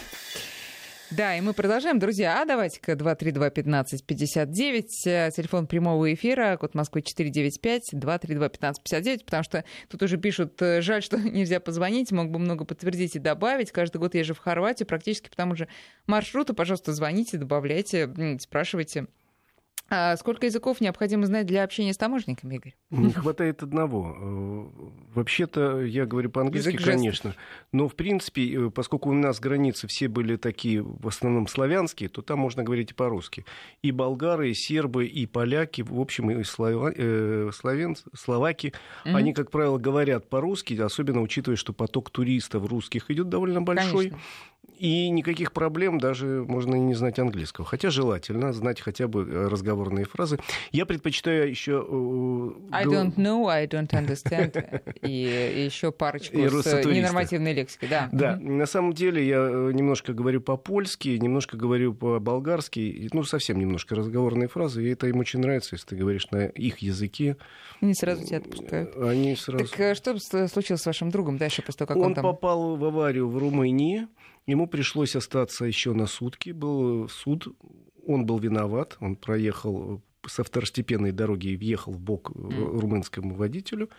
Да, и мы продолжаем. Друзья, а давайте-ка 232-1559, э, телефон прямого эфира, код Москвы 495, 232-1559, потому что тут уже пишут, э, жаль, что нельзя позвонить, мог бы много подтвердить и добавить. Каждый год езжу в Хорватию, практически по тому же маршруту. Пожалуйста, звоните, добавляйте, спрашивайте. А сколько языков необходимо знать для общения с таможенниками, Игорь? Не хватает одного. Э, вообще-то я говорю по-английски, конечно. Но, в принципе, э, поскольку у нас границы все были такие, в основном славянские, то там можно говорить и по-русски. И болгары, и сербы, и поляки, в общем, и слава... э, славян... словаки, mm-hmm. они, как правило, говорят по-русски, особенно учитывая, что поток туристов русских идет довольно большой. Конечно. И никаких проблем, даже можно и не знать английского. Хотя желательно знать хотя бы э, разговорные фразы. Я предпочитаю еще... Э, I don't know, I don't understand. И еще парочку и с ненормативной лексикой. Да, да. Mm-hmm. на самом деле я э, немножко говорю по-польски, немножко говорю по-болгарски, ну, совсем немножко разговорные фразы, и это им очень нравится, если ты говоришь на их языке. Они сразу тебя отпускают. Они сразу... Так что случилось с вашим другом дальше, после того, как он, он там... попал в аварию в Румынии, Ему пришлось остаться еще на сутки. Был суд, он был виноват, он проехал со второстепенной дороги и въехал в бок mm. румынскому водителю.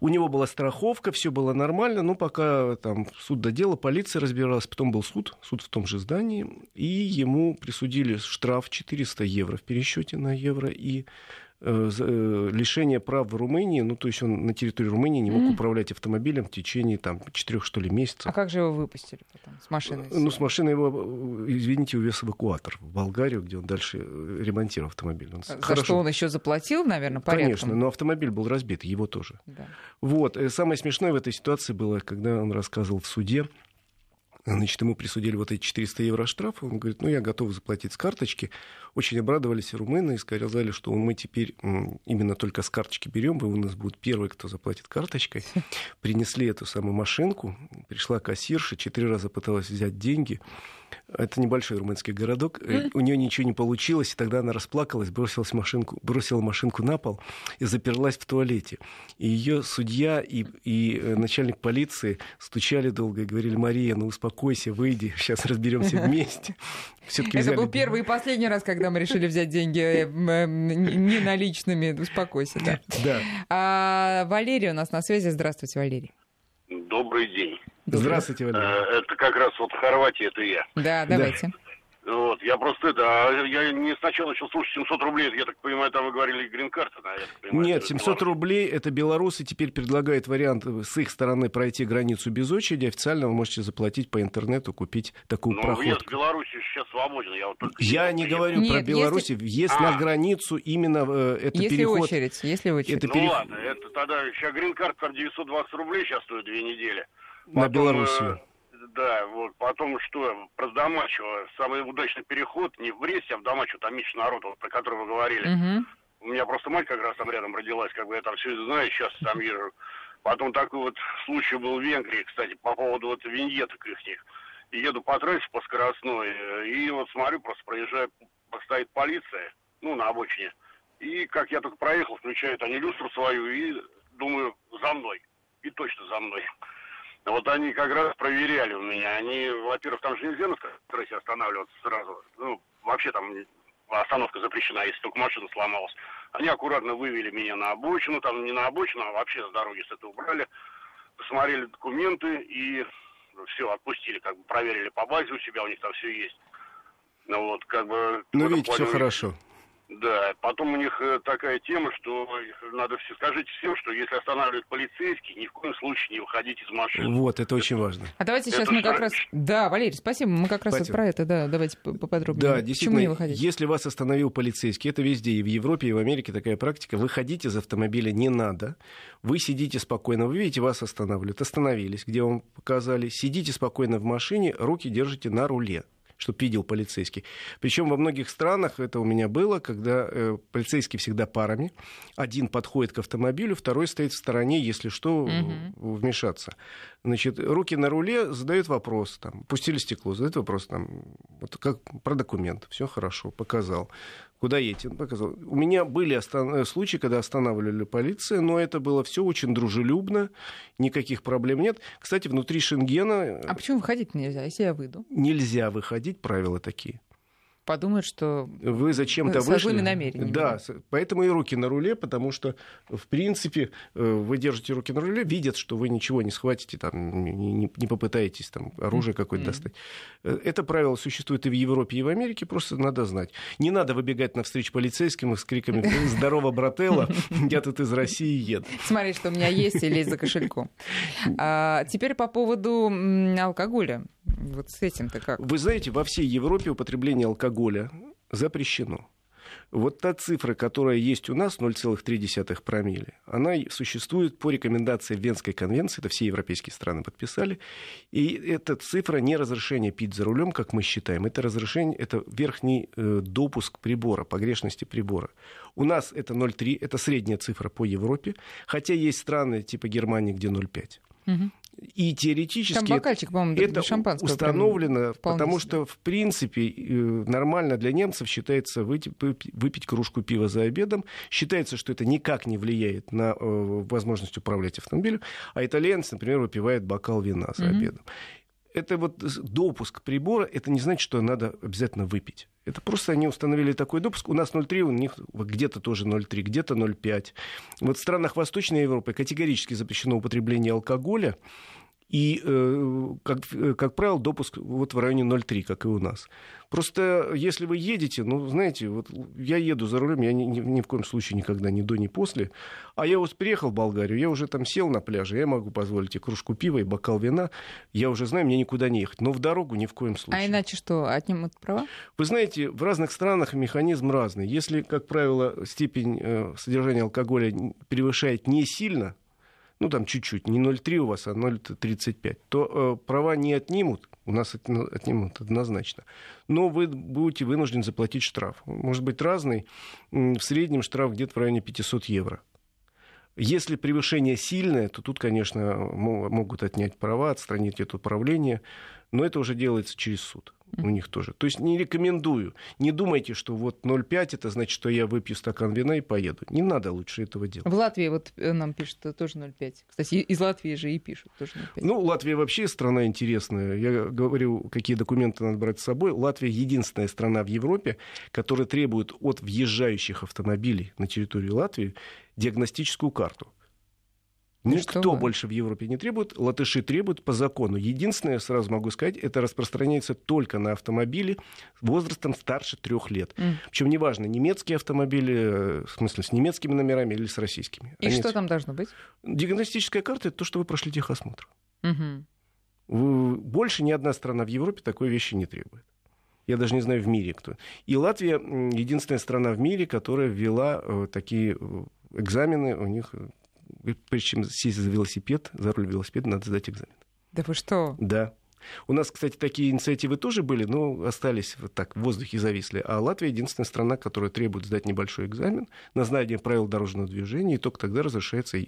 У него была страховка, все было нормально, но пока там суд доделал, полиция разбиралась, потом был суд, суд в том же здании, и ему присудили штраф 400 евро в пересчете на евро и Э, э, лишение прав в Румынии, ну, то есть он на территории Румынии не мог mm. управлять автомобилем в течение, там, четырех, что ли, месяцев. А как же его выпустили потом с машины? Ну, с машины его, извините, увез эвакуатор в Болгарию, где он дальше ремонтировал автомобиль. Он За хорошо... что он еще заплатил, наверное, порядком? Конечно, но автомобиль был разбит, его тоже. Да. Вот. Э, самое смешное в этой ситуации было, когда он рассказывал в суде, Значит, ему присудили вот эти 400 евро штрафа. Он говорит, ну, я готов заплатить с карточки. Очень обрадовались румыны и сказали, что мы теперь именно только с карточки берем, и у нас будет первый, кто заплатит карточкой. Принесли эту самую машинку, пришла кассирша, четыре раза пыталась взять деньги. Это небольшой румынский городок. Mm. У нее ничего не получилось, и тогда она расплакалась, бросилась машинку, бросила машинку на пол и заперлась в туалете. И ее судья и, и э, начальник полиции стучали долго и говорили, Мария, ну успокойся, выйди, сейчас разберемся вместе. Это был первый и последний раз, когда мы решили взять деньги э, не наличными. Успокойся, да. Да. А, Валерий у нас на связи. Здравствуйте, Валерий. Добрый день. Здравствуйте, Валерий. Э, это как раз вот Хорватия, это я. Да, давайте. Да. Вот, я просто это, я не сначала начал слушать 700 рублей, я так понимаю, там вы говорили грин-карта, да, я так понимаю, Нет, 700 белорус. рублей, это белорусы теперь предлагают вариант с их стороны пройти границу без очереди, официально вы можете заплатить по интернету, купить такую ну, проходку. въезд в Беларусь сейчас свободен, я вот только... Я не говорю Нет, про Беларусь, если... въезд а. на границу именно э, это если переход... очередь, если очередь. Это ну перех... ладно, это тогда сейчас грин-карта 920 рублей сейчас стоит две недели. Потом, на Белоруссию. Э, да, вот потом что, про Домачево, самый удачный переход, не в Бресте, а в Домачево, там меньше народу, вот, про который вы говорили. Угу. У меня просто мать как раз там рядом родилась, как бы я там все это знаю, сейчас там вижу. Потом такой вот случай был в Венгрии, кстати, по поводу вот виньеток их. И еду по трассе по скоростной, и вот смотрю, просто проезжаю, стоит полиция, ну, на обочине. И как я только проехал, включают они люстру свою, и думаю, за мной. и точно за мной. Вот они как раз проверяли у меня. Они, во-первых, там же нельзя на трассе останавливаться сразу. Ну, вообще там остановка запрещена, если только машина сломалась. Они аккуратно вывели меня на обочину, там не на обочину, а вообще с дороги с этого убрали. Посмотрели документы и все, отпустили, как бы проверили по базе у себя, у них там все есть. Ну вот, как бы... Ну, видите, все хорошо. Да, потом у них э, такая тема, что надо все скажите всем, что если останавливают полицейский, ни в коем случае не выходить из машины. Вот, это, это очень важно. А давайте сейчас мы как раз... Да, Валерий, спасибо, мы как раз вот про это, да, давайте поподробнее. Да, действительно, не выходить? если вас остановил полицейский, это везде, и в Европе, и в Америке такая практика, выходить из автомобиля не надо, вы сидите спокойно, вы видите, вас останавливают, остановились, где вам показали, сидите спокойно в машине, руки держите на руле чтобы видел полицейский. Причем во многих странах это у меня было, когда э, полицейские всегда парами. Один подходит к автомобилю, второй стоит в стороне, если что, угу. вмешаться. Значит, руки на руле задают вопрос, там, пустили стекло, задают вопрос, там, вот как про документ, все хорошо, показал. Куда едете? Он показал. У меня были остан... Э, случаи, когда останавливали полиция, но это было все очень дружелюбно, никаких проблем нет. Кстати, внутри Шенгена... А почему выходить нельзя, если я выйду? Нельзя выходить, правила такие подумают, что вы зачем-то вышли. намерениями. Да, поэтому и руки на руле, потому что, в принципе, э, вы держите руки на руле, видят, что вы ничего не схватите, там, не, не попытаетесь там, оружие какое-то mm-hmm. достать. Э, это правило существует и в Европе, и в Америке, просто надо знать. Не надо выбегать навстречу полицейским с криками «Здорово, брателло, я тут из России еду». Смотри, что у меня есть, и лезь за кошельком. А, теперь по поводу алкоголя. Вот с этим-то как? Вы знаете, во всей Европе употребление алкоголя запрещено. Вот та цифра, которая есть у нас, 0,3 промилле, она существует по рекомендации Венской конвенции, это все европейские страны подписали, и эта цифра не разрешение пить за рулем, как мы считаем, это разрешение, это верхний э, допуск прибора, погрешности прибора. У нас это 0,3, это средняя цифра по Европе, хотя есть страны типа Германии, где 0,5. Угу. И теоретически Там бокальчик, это установлено, потому что, в принципе, э, нормально для немцев считается выпить, выпить кружку пива за обедом. Считается, что это никак не влияет на э, возможность управлять автомобилем. А итальянцы, например, выпивают бокал вина за mm-hmm. обедом это вот допуск прибора, это не значит, что надо обязательно выпить. Это просто они установили такой допуск. У нас 0,3, у них где-то тоже 0,3, где-то 0,5. Вот в странах Восточной Европы категорически запрещено употребление алкоголя. И, э, как, э, как правило, допуск вот в районе 0,3, как и у нас. Просто если вы едете, ну, знаете, вот я еду за рулем, я ни, ни, ни в коем случае никогда ни до, ни после. А я вот приехал в Болгарию, я уже там сел на пляже, я могу позволить и кружку пива, и бокал вина. Я уже знаю, мне никуда не ехать. Но в дорогу ни в коем случае. А иначе что, отнимут права? Вы знаете, в разных странах механизм разный. Если, как правило, степень э, содержания алкоголя превышает не сильно, ну там чуть-чуть, не 0,3 у вас, а 0,35, то э, права не отнимут, у нас отнимут однозначно, но вы будете вынуждены заплатить штраф. Может быть разный, в среднем штраф где-то в районе 500 евро. Если превышение сильное, то тут, конечно, могут отнять права, отстранить это управление, но это уже делается через суд у них тоже. То есть не рекомендую. Не думайте, что вот 0,5 это значит, что я выпью стакан вина и поеду. Не надо лучше этого делать. В Латвии вот э, нам пишут тоже 0,5. Кстати, из Латвии же и пишут тоже 0,5. Ну, Латвия вообще страна интересная. Я говорю, какие документы надо брать с собой. Латвия единственная страна в Европе, которая требует от въезжающих автомобилей на территорию Латвии диагностическую карту. Никто больше в Европе не требует, латыши требуют по закону. Единственное, сразу могу сказать, это распространяется только на автомобили возрастом старше трех лет. Mm. Причем неважно, немецкие автомобили, э, в смысле, с немецкими номерами или с российскими. И Они... что там должно быть? Диагностическая карта это то, что вы прошли техосмотр. Mm-hmm. Больше ни одна страна в Европе такой вещи не требует. Я даже не знаю в мире кто. И Латвия единственная страна в мире, которая ввела э, такие э, экзамены, у них прежде чем сесть за велосипед, за руль велосипеда, надо сдать экзамен. Да вы что? Да. У нас, кстати, такие инициативы тоже были, но остались вот так, в воздухе зависли. А Латвия единственная страна, которая требует сдать небольшой экзамен на знание правил дорожного движения, и только тогда разрешается э,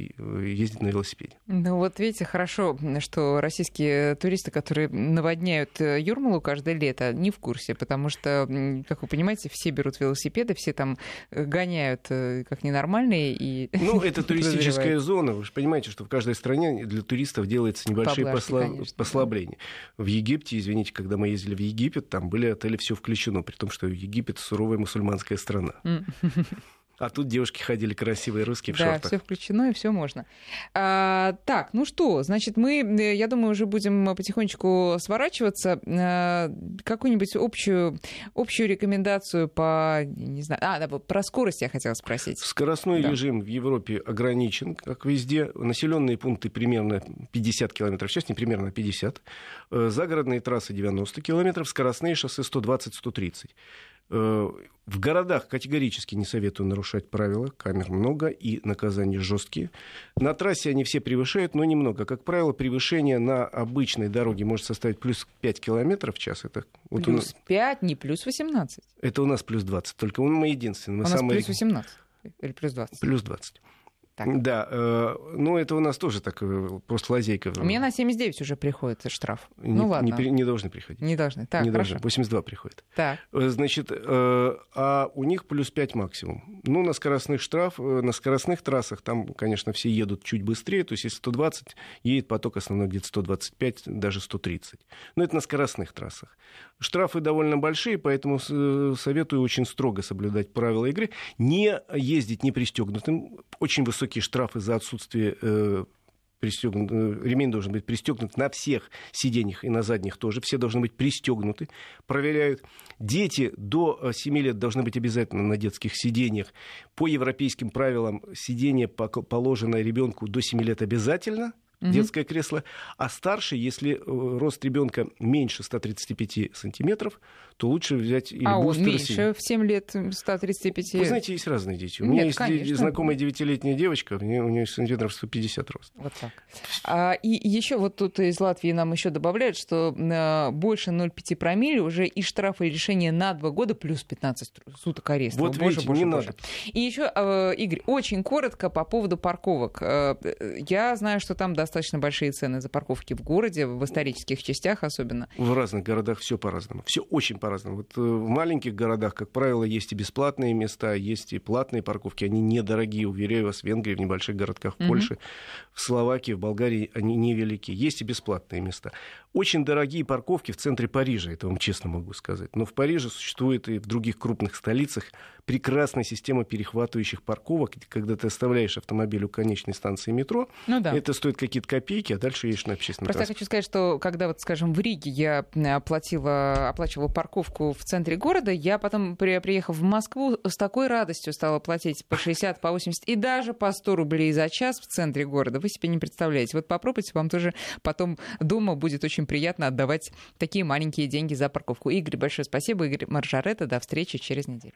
ездить на велосипеде. Ну вот видите, хорошо, что российские туристы, которые наводняют э, Юрмалу каждое лето, не в курсе, потому что, как вы понимаете, все берут велосипеды, все там э, гоняют как ненормальные. И ну, это туристическая зона. Вы же понимаете, что в каждой стране для туристов делается небольшие посла... послабления. В Египте, извините, когда мы ездили в Египет, там были отели, все включено, при том, что Египет суровая мусульманская страна. А тут девушки ходили красивые русские в да, шортах. все включено и все можно. А, так, ну что, значит, мы, э, я думаю, уже будем потихонечку сворачиваться. А, какую-нибудь общую, общую рекомендацию по, не знаю, а, да, про скорость я хотела спросить. Скоростной да. режим в Европе ограничен, как везде. Населенные пункты примерно 50 километров, сейчас не примерно 50. Э, загородные трассы 90 километров, скоростные шоссе 120-130. Э, в городах категорически не советую нарушать правила, камер много и наказания жесткие. На трассе они все превышают, но немного. Как правило, превышение на обычной дороге может составить плюс 5 километров в час. Это вот плюс нас... 5, не плюс 18. Это у нас плюс 20. Только мы единственные. Мы у нас самые... плюс 18 или плюс 20? Плюс 20. Так. Да, э, ну это у нас тоже так, просто лазейка. У меня на 79 уже приходит штраф. Не, ну ладно. Не, не должны приходить. Не должны, так, Не хорошо. должны, 82 приходит. Так. Э, значит, э, а у них плюс 5 максимум. Ну, на скоростных штраф, э, на скоростных трассах там, конечно, все едут чуть быстрее, то есть если 120, едет поток основной где-то 125, даже 130. Но это на скоростных трассах. Штрафы довольно большие, поэтому э, советую очень строго соблюдать правила игры. Не ездить не пристегнутым. Очень высокие штрафы за отсутствие э, пристегнут, э, ремень должен быть пристегнут на всех сиденьях и на задних тоже. Все должны быть пристегнуты. Проверяют. Дети до 7 лет должны быть обязательно на детских сиденьях. По европейским правилам сиденье положено ребенку до 7 лет обязательно детское кресло, а старше, если э, рост ребенка меньше 135 сантиметров, то лучше взять или а бустер. он меньше в 7 лет 135? Вы знаете, есть разные дети. У Нет, меня есть конечно. знакомая девятилетняя девочка, у нее, у нее сантиметров 150 рост. Вот так. А, и еще вот тут из Латвии нам еще добавляют, что а, больше 0,5 промилле уже и штрафы и решение на 2 года плюс 15 суток ареста. Вот боже, видите, боже, не боже. надо. И еще, а, Игорь, очень коротко по поводу парковок. А, я знаю, что там достаточно большие цены за парковки в городе, в исторических частях особенно. В разных городах все по-разному. Все очень по-разному. Вот э, в маленьких городах, как правило, есть и бесплатные места, есть и платные парковки. Они недорогие, уверяю вас, в Венгрии, в небольших городках, в Польше, в Словакии, в Болгарии они невелики. Есть и бесплатные места. Очень дорогие парковки в центре Парижа, это вам честно могу сказать. Но в Париже существует и в других крупных столицах прекрасная система перехватывающих парковок, когда ты оставляешь автомобиль у конечной станции метро, ну, да. это стоит какие-то копейки, а дальше едешь на общественный Просто транспорт. я хочу сказать, что когда, вот, скажем, в Риге я оплатила, оплачивала парковку в центре города, я потом, приехав в Москву, с такой радостью стала платить по 60, по 80 и даже по 100 рублей за час в центре города. Вы себе не представляете. Вот попробуйте, вам тоже потом дома будет очень приятно отдавать такие маленькие деньги за парковку. Игорь, большое спасибо. Игорь Маржарета. До встречи через неделю.